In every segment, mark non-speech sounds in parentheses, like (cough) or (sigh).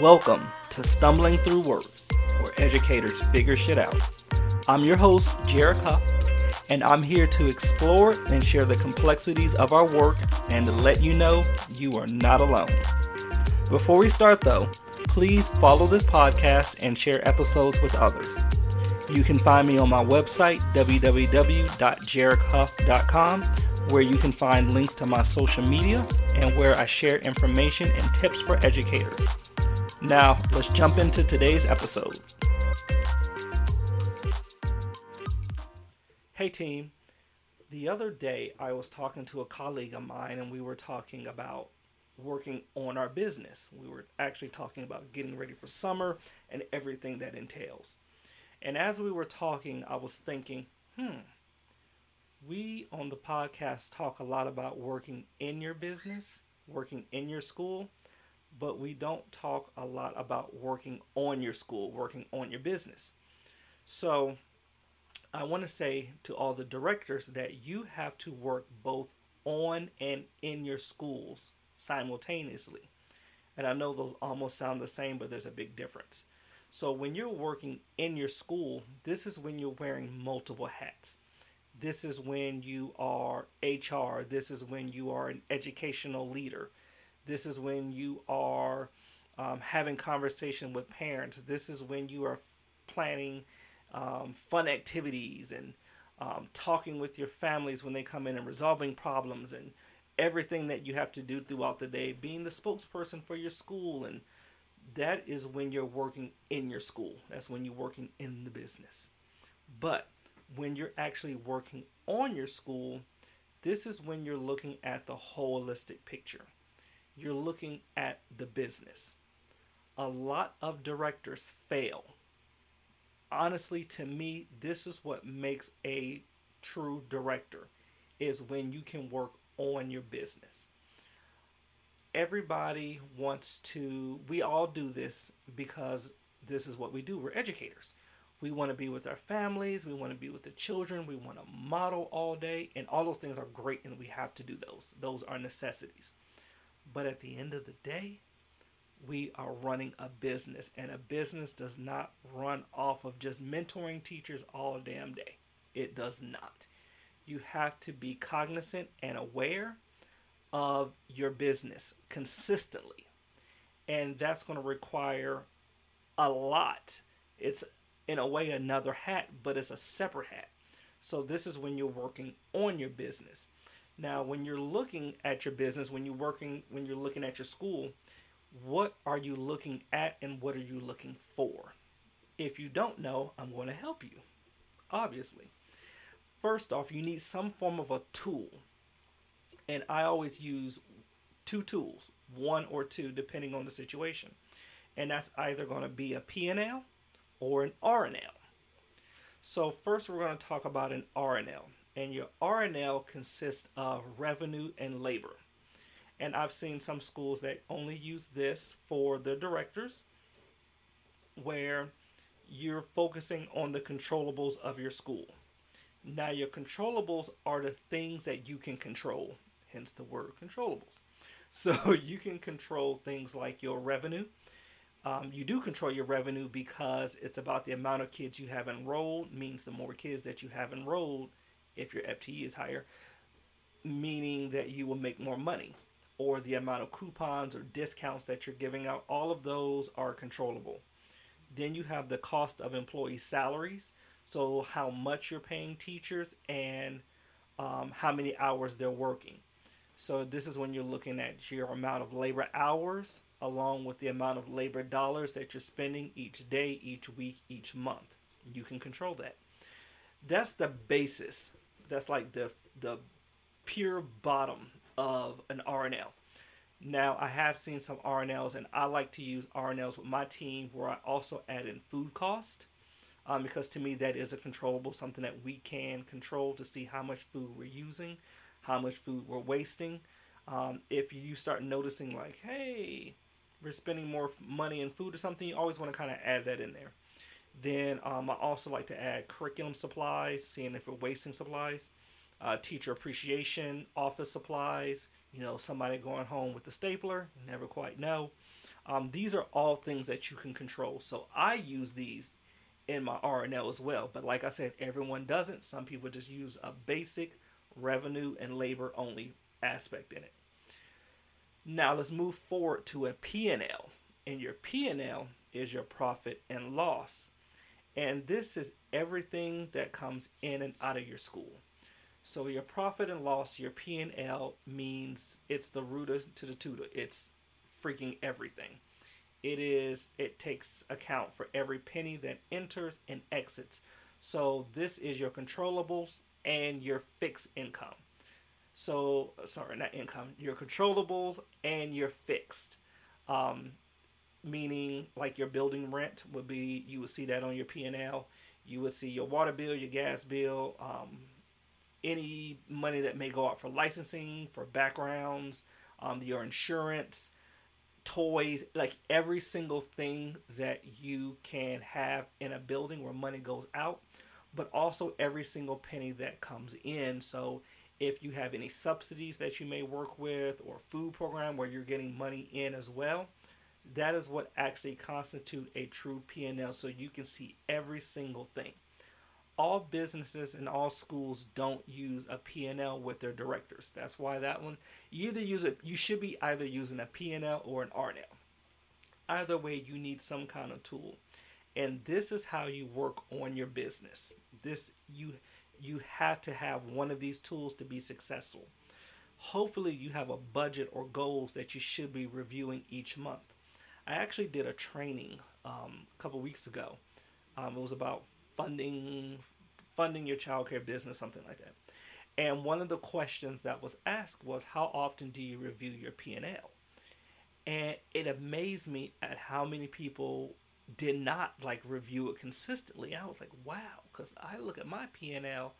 Welcome to Stumbling Through Work, where educators figure shit out. I'm your host, Jared Huff, and I'm here to explore and share the complexities of our work and let you know you are not alone. Before we start, though, please follow this podcast and share episodes with others. You can find me on my website, www.jarekhuff.com, where you can find links to my social media and where I share information and tips for educators. Now, let's jump into today's episode. Hey, team. The other day, I was talking to a colleague of mine, and we were talking about working on our business. We were actually talking about getting ready for summer and everything that entails. And as we were talking, I was thinking, hmm, we on the podcast talk a lot about working in your business, working in your school, but we don't talk a lot about working on your school, working on your business. So I want to say to all the directors that you have to work both on and in your schools simultaneously. And I know those almost sound the same, but there's a big difference. So when you're working in your school, this is when you're wearing multiple hats. This is when you are HR. This is when you are an educational leader. This is when you are um, having conversation with parents. This is when you are f- planning um, fun activities and um, talking with your families when they come in and resolving problems and everything that you have to do throughout the day, being the spokesperson for your school and that is when you're working in your school. That's when you're working in the business. But when you're actually working on your school, this is when you're looking at the holistic picture. You're looking at the business. A lot of directors fail. Honestly, to me, this is what makes a true director is when you can work on your business everybody wants to, we all do this because this is what we do. We're educators. We want to be with our families. We want to be with the children. We want to model all day. And all those things are great and we have to do those. Those are necessities. But at the end of the day, we are running a business. And a business does not run off of just mentoring teachers all damn day. It does not. You have to be cognizant and aware of your business consistently. And that's going to require a lot. It's in a way another hat, but it's a separate hat. So this is when you're working on your business. Now, when you're looking at your business, when you're working, when you're looking at your school, what are you looking at and what are you looking for? If you don't know, I'm going to help you. Obviously. First off, you need some form of a tool and I always use two tools, one or two, depending on the situation. And that's either going to be a P&L or an R&L. So first we're going to talk about an R&L. And your R&L consists of revenue and labor. And I've seen some schools that only use this for the directors where you're focusing on the controllables of your school. Now, your controllables are the things that you can control hence the word controllables. (laughs) So you can control things like your revenue. Um, you do control your revenue because it's about the amount of kids you have enrolled, means the more kids that you have enrolled, if your FTE is higher, meaning that you will make more money, or the amount of coupons or discounts that you're giving out. All of those are controllable. Then you have the cost of employee salaries, so how much you're paying teachers and um, how many hours they're working. So this is when you're looking at your amount of labor hours along with the amount of labor dollars that you're spending each day, each week, each month. You can control that. That's the basis. That's like the the pure bottom of an R&L. Now I have seen some R&Ls I like to use R&Ls with my team where I also add in food cost. Um, because to me that is a controllable something that we can control to see how much food we're using how much food we're wasting. Um, if you start noticing, like, hey, we're spending more money in food or something, you always want to kind of add that in there. Then um, I also like to add curriculum supplies, seeing if we're wasting supplies, uh, teacher appreciation, office supplies, you know, somebody going home with the stapler, never quite know. Um, these are all things that you can control. So I use these in my R&L as well. But like I said, everyone doesn't. Some people just use a basic revenue and labor only aspect in it. Now let's move forward to a P&L. And your P&L is your profit and loss. And this is everything that comes in and out of your school. So your profit and loss, your P&L means it's the rooter to the tutor. It's freaking everything. It is it takes account for every penny that enters and exits. So this is your controllables and your fixed income. So sorry, not income. Your controllables and your fixed. Um, meaning like your building rent would be you would see that on your P&L. You would see your water bill, your gas bill, um, any money that may go out for licensing, for backgrounds, um, your insurance, toys, like every single thing that you can have in a building where money goes out, but also every single penny that comes in. So if you have any subsidies that you may work with or food program where you're getting money in as well, that is what actually constitute a true P&L so you can see every single thing all businesses and all schools don't use a P&L with their directors. That's why that one you either use it you should be either using a P&L or an R&L. Either way you need some kind of tool. And this is how you work on your business. This you you have to have one of these tools to be successful. Hopefully you have a budget or goals that you should be reviewing each month. I actually did a training um, a couple weeks ago. Um, it was about funding funding your childcare business, something like that. And one of the questions that was asked was, "How often do you review your P and L?" And it amazed me at how many people did not like review it consistently. I was like, "Wow!" Because I look at my P and L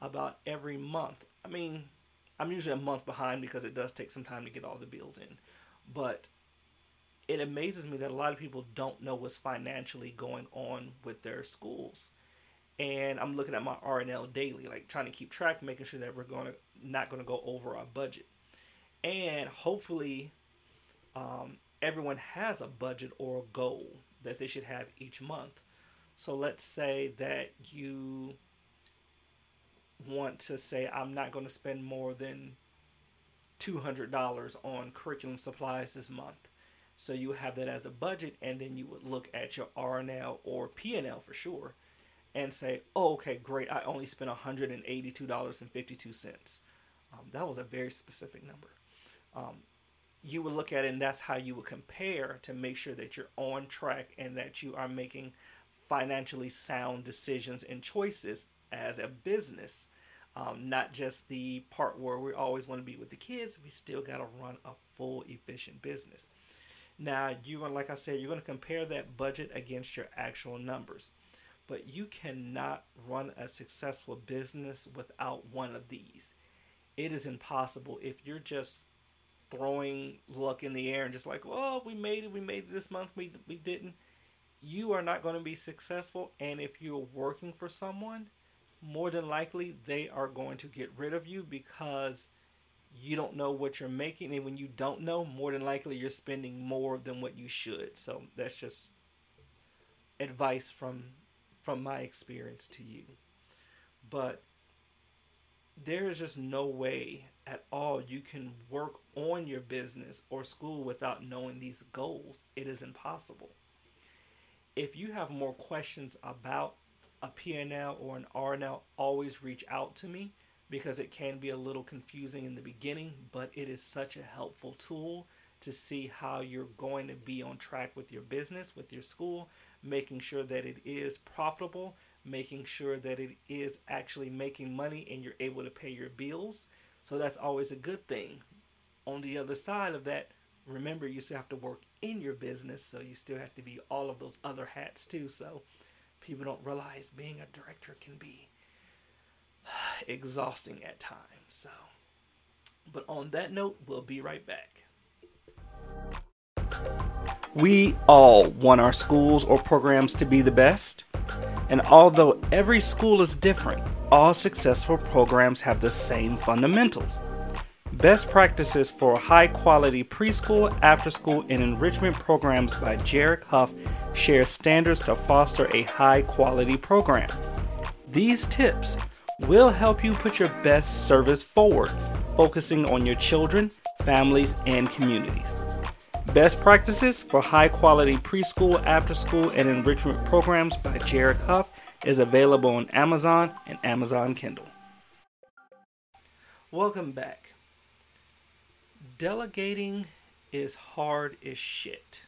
about every month. I mean, I'm usually a month behind because it does take some time to get all the bills in, but it amazes me that a lot of people don't know what's financially going on with their schools. And I'm looking at my R&L daily, like trying to keep track, making sure that we're going to not going to go over our budget. And hopefully, um, everyone has a budget or a goal that they should have each month. So let's say that you want to say, I'm not going to spend more than $200 on curriculum supplies this month. So you have that as a budget, and then you would look at your R&L or P&L for sure, and say, "Oh, okay, great. I only spent $182.52. Um, that was a very specific number. Um, you would look at it, and that's how you would compare to make sure that you're on track and that you are making financially sound decisions and choices as a business. Um, not just the part where we always want to be with the kids. We still got to run a full, efficient business. Now, you're like I said, you're going to compare that budget against your actual numbers. But you cannot run a successful business without one of these. It is impossible if you're just throwing luck in the air and just like, well, we made it, we made it this month, we, we didn't. You are not going to be successful. And if you're working for someone, more than likely they are going to get rid of you because you don't know what you're making and when you don't know more than likely you're spending more than what you should. So that's just advice from from my experience to you. But there is just no way at all you can work on your business or school without knowing these goals. It is impossible. If you have more questions about a P&L or an R&L always reach out to me because it can be a little confusing in the beginning, but it is such a helpful tool to see how you're going to be on track with your business, with your school, making sure that it is profitable, making sure that it is actually making money and you're able to pay your bills. So that's always a good thing. On the other side of that, remember you still have to work in your business, so you still have to be all of those other hats too. So people don't realize being a director can be (sighs) exhausting at times. So, but on that note, we'll be right back. We all want our schools or programs to be the best. And although every school is different, all successful programs have the same fundamentals. Best Practices for High Quality Preschool, After School, and Enrichment Programs by Jarek Huff share standards to foster a high quality program. These tips will help you put your best service forward, focusing on your children, families, and communities. Best Practices for High Quality Preschool, After School, and Enrichment Programs by Jared Huff is available on Amazon and Amazon Kindle. Welcome back. Delegating is hard as shit.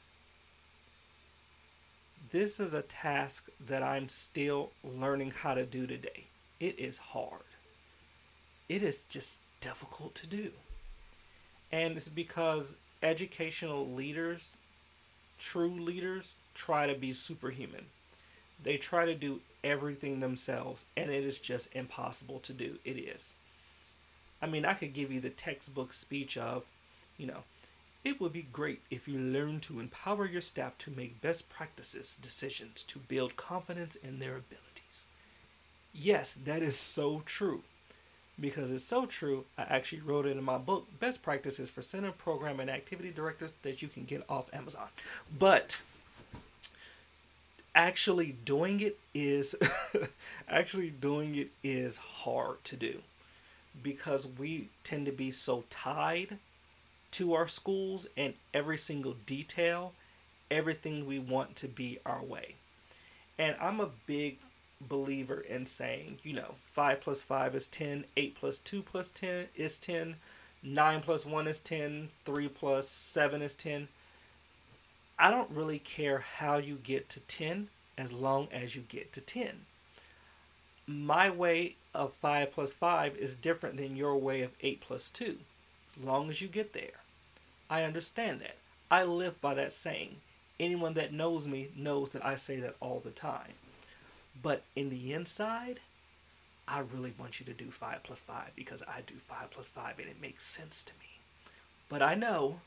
This is a task that I'm still learning how to do today. It is hard. It is just difficult to do. And it's because educational leaders, true leaders, try to be superhuman. They try to do everything themselves, and it is just impossible to do. It is. I mean, I could give you the textbook speech of, you know, it would be great if you learn to empower your staff to make best practices decisions to build confidence in their abilities. Yes, that is so true. Because it's so true, I actually wrote it in my book, Best Practices for Center Program and Activity Directors that you can get off Amazon. But actually doing it is (laughs) actually doing it is hard to do because we tend to be so tied to our schools and every single detail, everything we want to be our way. And I'm a big believer in saying, you know, 5 plus 5 is 10, 8 plus 2 plus 10 is 10, 9 plus 1 is 10, 3 plus 7 is 10. I don't really care how you get to 10 as long as you get to 10. My way of 5 plus 5 is different than your way of 8 plus 2, as long as you get there. I understand that. I live by that saying. Anyone that knows me knows that I say that all the time. But in the inside, I really want you to do 5 plus 5 because I do 5 plus 5 and it makes sense to me. But I know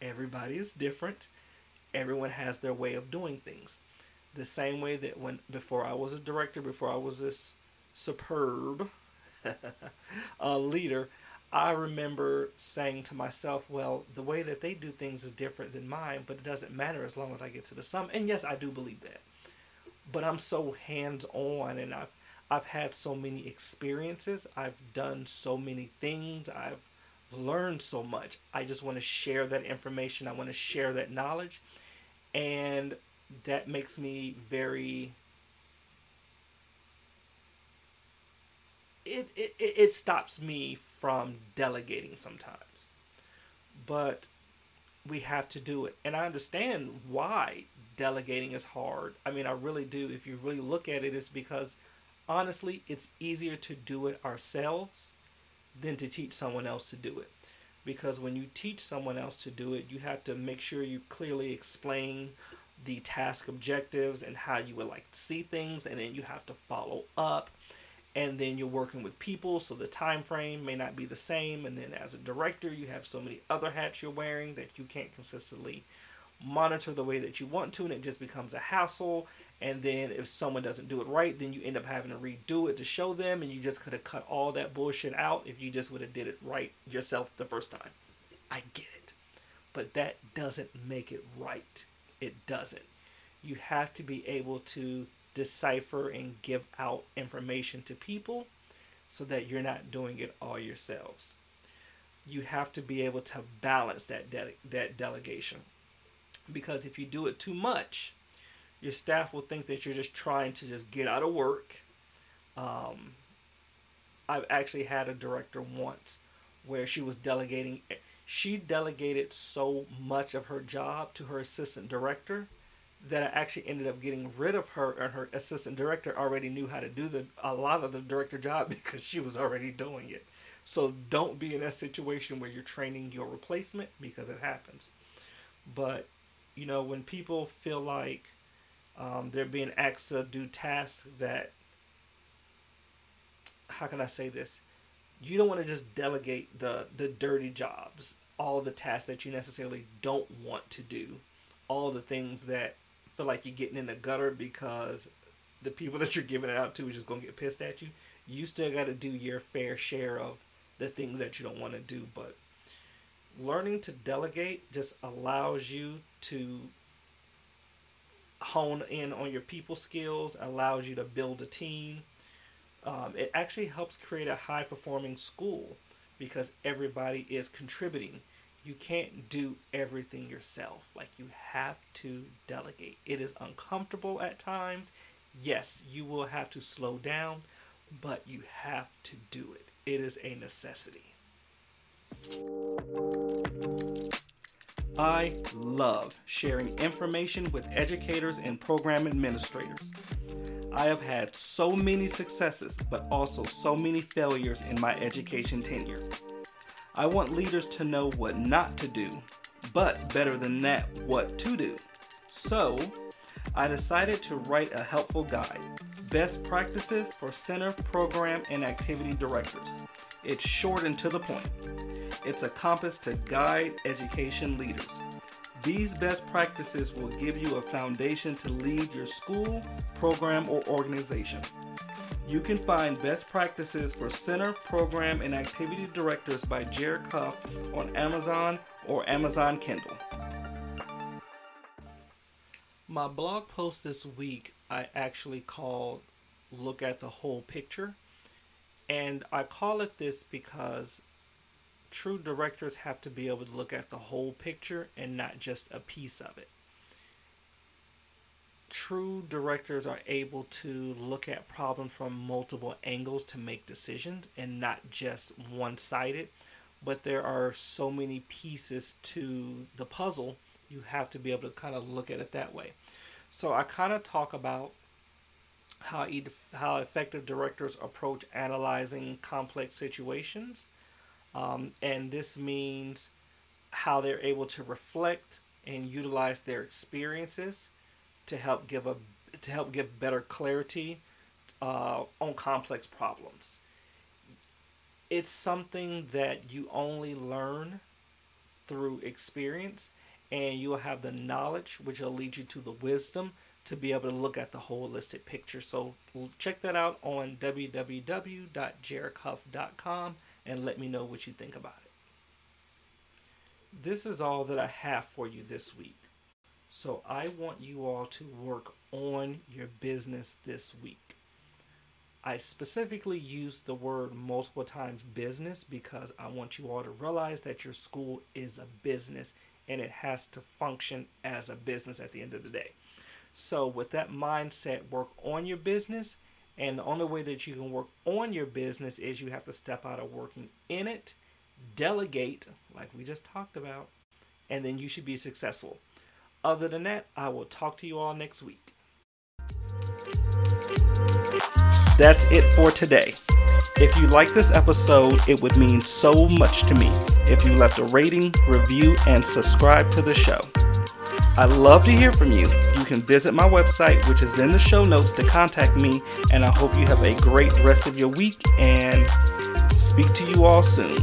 everybody is different. Everyone has their way of doing things. The same way that when before I was a director, before I was this superb (laughs) uh, leader, I remember saying to myself, well, the way that they do things is different than mine, but it doesn't matter as long as I get to the sum. And yes, I do believe that. But I'm so hands on and I've I've had so many experiences. I've done so many things. I've learned so much. I just want to share that information. I want to share that knowledge. And that makes me very it, it, it stops me from delegating sometimes. But we have to do it. And I understand why delegating is hard. I mean, I really do. If you really look at it, it's because honestly, it's easier to do it ourselves than to teach someone else to do it. Because when you teach someone else to do it, you have to make sure you clearly explain the task objectives and how you would like to see things, and then you have to follow up and then you're working with people so the time frame may not be the same and then as a director you have so many other hats you're wearing that you can't consistently monitor the way that you want to and it just becomes a hassle. And then if someone doesn't do it right then you end up having to redo it to show them and you just could have cut all that bullshit out if you just would have did it right yourself the first time. I get it. But that doesn't make it right. It doesn't. You have to be able to decipher and give out information to people so that you're not doing it all yourselves. You have to be able to balance that de- that delegation. Because if you do it too much, your staff will think that you're just trying to just get out of work. Um, I've actually had a director once where she was delegating she delegated so much of her job to her assistant director that I actually ended up getting rid of her and her assistant director already knew how to do the a lot of the director job (laughs) because she was already doing it. So don't be in that situation where you're training your replacement because it happens. But you know when people feel like um, they're being asked to do tasks that how can I say this? You don't want to just delegate the the dirty jobs, all the tasks that you necessarily don't want to do, all the things that feel like you're getting in the gutter because the people (laughs) that you're giving it out to is just gonna get pissed at you. You still got to do your fair share of the things that you don't want to do, but learning to delegate just allows you to hone in on your people skills, allows you to build a team. Um, it actually helps create a high performing school because everybody is contributing. You can't do everything yourself. Like, you have to delegate. It is uncomfortable at times. Yes, you will have to slow down, but you have to do it. It is a necessity. I love sharing information with educators and program administrators. I have had so many successes, but also so many failures in my education tenure. I want leaders to know what not to do, but better than that, what to do. So, I decided to write a helpful guide Best Practices for Center, Program, and Activity Directors. It's short and to the point. It's a compass to guide education leaders. These best practices will give you a foundation to lead your school, program, or organization. You can find best practices for center, program, and activity directors by Jared Huff on Amazon or Amazon Kindle. My blog post this week I actually called Look at the Whole Picture. And I call it this because true directors have to be able to look at the whole picture and not just a piece of it. True directors are able to look at problems from multiple angles to make decisions and not just one sided. But there are so many pieces to the puzzle, you have to be able to kind of look at it that way. So I kind of talk about how how effective directors approach analyzing complex situations um, and this means how they're able to reflect and utilize their experiences to help give a to help give better clarity uh, on complex problems. It's something that you only learn through experience, and you'll have the knowledge, which will lead you to the wisdom to be able to look at the holistic picture. So check that out on www.jaredhuff.com and let me know what you think about it. This is all that I have for you this week. So I want you all to work on your business this week. I specifically use the word multiple times business because I want you all to realize that your school is a business and it has to function as a business at the end of the day. So, with that mindset, work on your business and the only way that you can work on your business is you have to step out of working in it, delegate, like we just talked about, and then you should be successful. Other than that, I will talk to you all next week. That's it for today. If you like this episode, it would mean so much to me if you left a rating, review, and subscribe to the show. I'd love to hear from you. You can visit my website, which is in the show notes, to contact me. And I hope you have a great rest of your week and speak to you all soon.